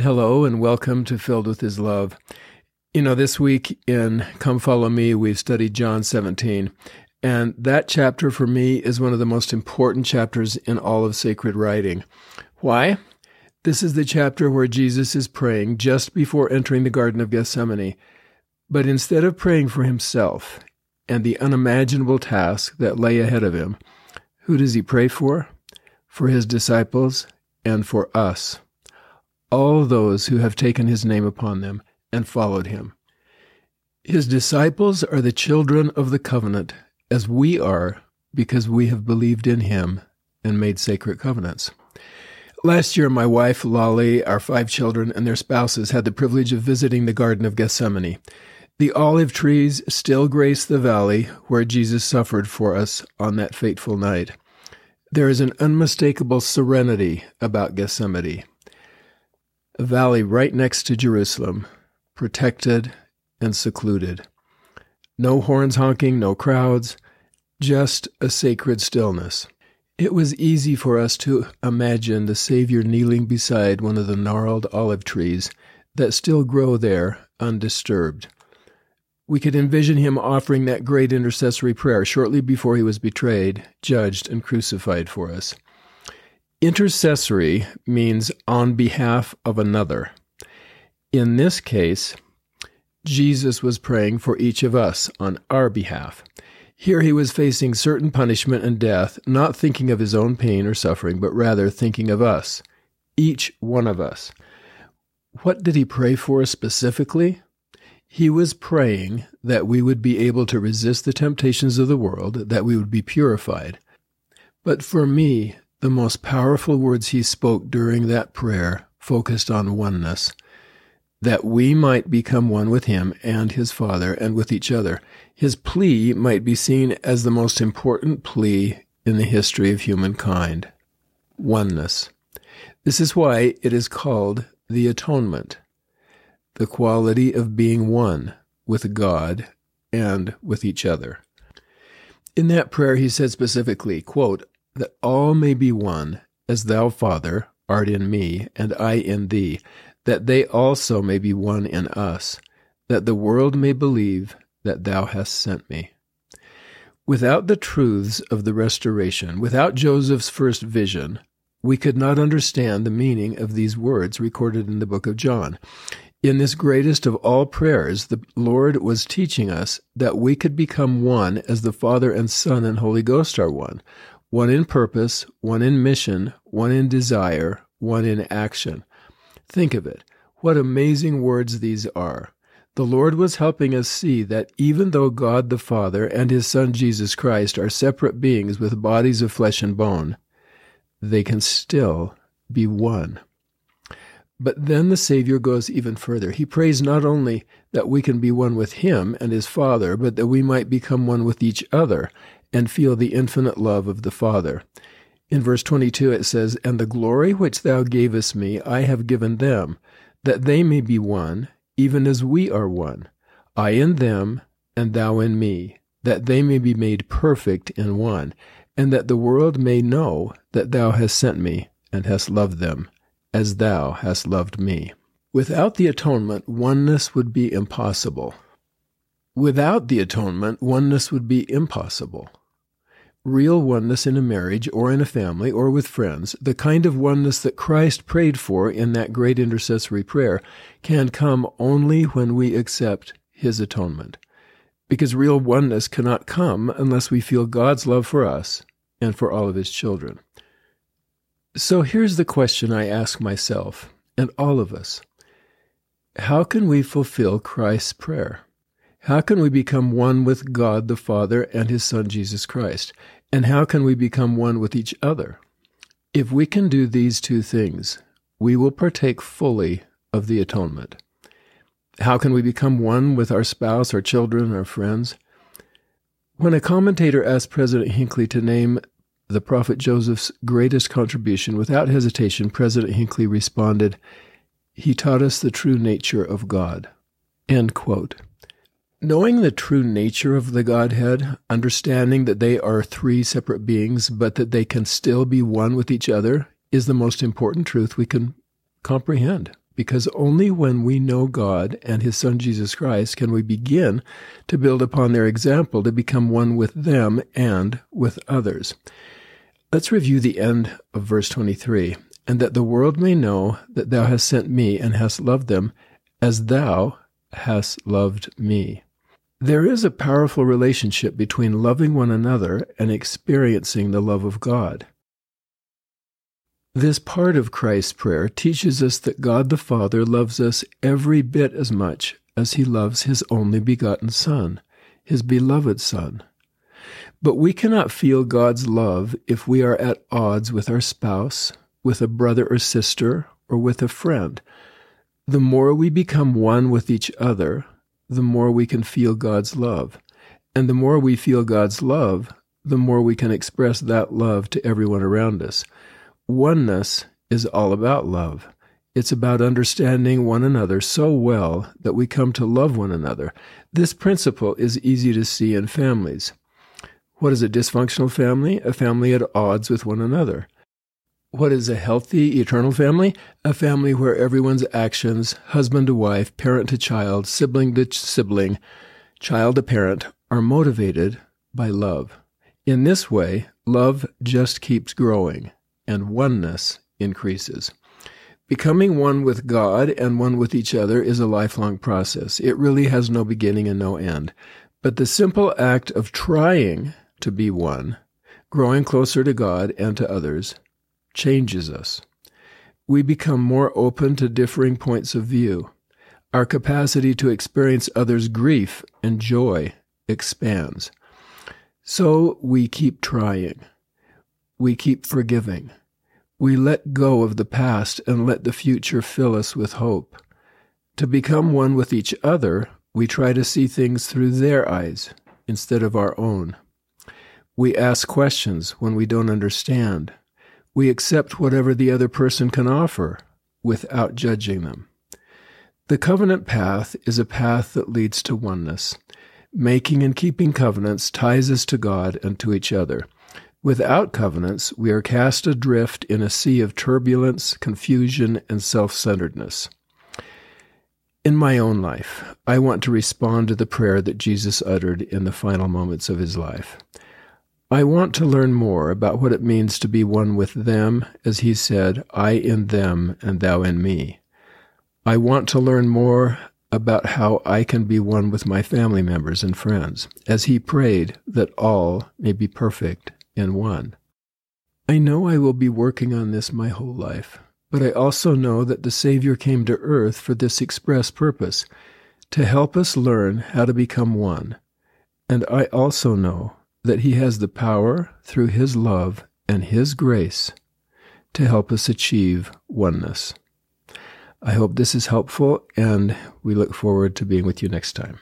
Hello and welcome to Filled with His Love. You know, this week in Come Follow Me, we've studied John 17, and that chapter for me is one of the most important chapters in all of sacred writing. Why? This is the chapter where Jesus is praying just before entering the Garden of Gethsemane. But instead of praying for himself and the unimaginable task that lay ahead of him, who does he pray for? For his disciples and for us all those who have taken his name upon them and followed him. His disciples are the children of the covenant, as we are, because we have believed in him and made sacred covenants. Last year, my wife, Lolly, our five children, and their spouses had the privilege of visiting the Garden of Gethsemane. The olive trees still grace the valley where Jesus suffered for us on that fateful night. There is an unmistakable serenity about Gethsemane a valley right next to Jerusalem, protected and secluded. No horns honking, no crowds, just a sacred stillness. It was easy for us to imagine the Savior kneeling beside one of the gnarled olive trees that still grow there undisturbed. We could envision him offering that great intercessory prayer shortly before he was betrayed, judged, and crucified for us. Intercessory means on behalf of another. In this case, Jesus was praying for each of us on our behalf. Here he was facing certain punishment and death, not thinking of his own pain or suffering, but rather thinking of us, each one of us. What did he pray for specifically? He was praying that we would be able to resist the temptations of the world, that we would be purified. But for me, the most powerful words he spoke during that prayer focused on oneness, that we might become one with him and his Father and with each other. His plea might be seen as the most important plea in the history of humankind oneness. This is why it is called the atonement, the quality of being one with God and with each other. In that prayer, he said specifically, quote, that all may be one, as thou, Father, art in me, and I in thee, that they also may be one in us, that the world may believe that thou hast sent me. Without the truths of the restoration, without Joseph's first vision, we could not understand the meaning of these words recorded in the book of John. In this greatest of all prayers, the Lord was teaching us that we could become one as the Father and Son and Holy Ghost are one one in purpose, one in mission, one in desire, one in action. Think of it. What amazing words these are. The Lord was helping us see that even though God the Father and His Son Jesus Christ are separate beings with bodies of flesh and bone, they can still be one. But then the Savior goes even further. He prays not only that we can be one with Him and His Father, but that we might become one with each other and feel the infinite love of the Father. In verse 22 it says, And the glory which thou gavest me I have given them, that they may be one, even as we are one, I in them, and thou in me, that they may be made perfect in one, and that the world may know that thou hast sent me, and hast loved them, as thou hast loved me. Without the atonement, oneness would be impossible. Without the atonement, oneness would be impossible real oneness in a marriage or in a family or with friends, the kind of oneness that Christ prayed for in that great intercessory prayer, can come only when we accept His atonement. Because real oneness cannot come unless we feel God's love for us and for all of His children. So here's the question I ask myself and all of us How can we fulfill Christ's prayer? How can we become one with God the Father and His Son Jesus Christ? And how can we become one with each other? If we can do these two things, we will partake fully of the atonement. How can we become one with our spouse, our children, our friends? When a commentator asked President Hinckley to name the prophet Joseph's greatest contribution, without hesitation, President Hinckley responded, He taught us the true nature of God. End quote. Knowing the true nature of the Godhead, understanding that they are three separate beings, but that they can still be one with each other, is the most important truth we can comprehend. because only when we know God and His Son Jesus Christ can we begin to build upon their example to become one with them and with others. Let's review the end of verse 23 and that the world may know that thou hast sent me and hast loved them as thou hast loved me. There is a powerful relationship between loving one another and experiencing the love of God. This part of Christ's prayer teaches us that God the Father loves us every bit as much as he loves his only begotten Son, his beloved Son. But we cannot feel God's love if we are at odds with our spouse, with a brother or sister, or with a friend. The more we become one with each other, the more we can feel God's love. And the more we feel God's love, the more we can express that love to everyone around us. Oneness is all about love. It's about understanding one another so well that we come to love one another. This principle is easy to see in families. What is a dysfunctional family? A family at odds with one another. What is a healthy, eternal family? A family where everyone's actions, husband to wife, parent to child, sibling to sibling, child to parent, are motivated by love. In this way, love just keeps growing and oneness increases. Becoming one with God and one with each other is a lifelong process. It really has no beginning and no end. But the simple act of trying to be one, growing closer to God and to others, changes us. We become more open to differing points of view. Our capacity to experience others' grief and joy expands. So we keep trying. We keep forgiving. We let go of the past and let the future fill us with hope. To become one with each other, we try to see things through their eyes instead of our own. We ask questions when we don't understand we accept whatever the other person can offer without judging them. The covenant path is a path that leads to oneness. Making and keeping covenants ties us to God and to each other. Without covenants, we are cast adrift in a sea of turbulence, confusion, and self centeredness. In my own life, I want to respond to the prayer that Jesus uttered in the final moments of his life. I want to learn more about what it means to be one with them, as he said, I in them and thou in me. I want to learn more about how I can be one with my family members and friends, as he prayed that all may be perfect in one. I know I will be working on this my whole life, but I also know that the Savior came to earth for this express purpose, to help us learn how to become one. And I also know that He has the power through His love and His grace to help us achieve oneness. I hope this is helpful, and we look forward to being with you next time.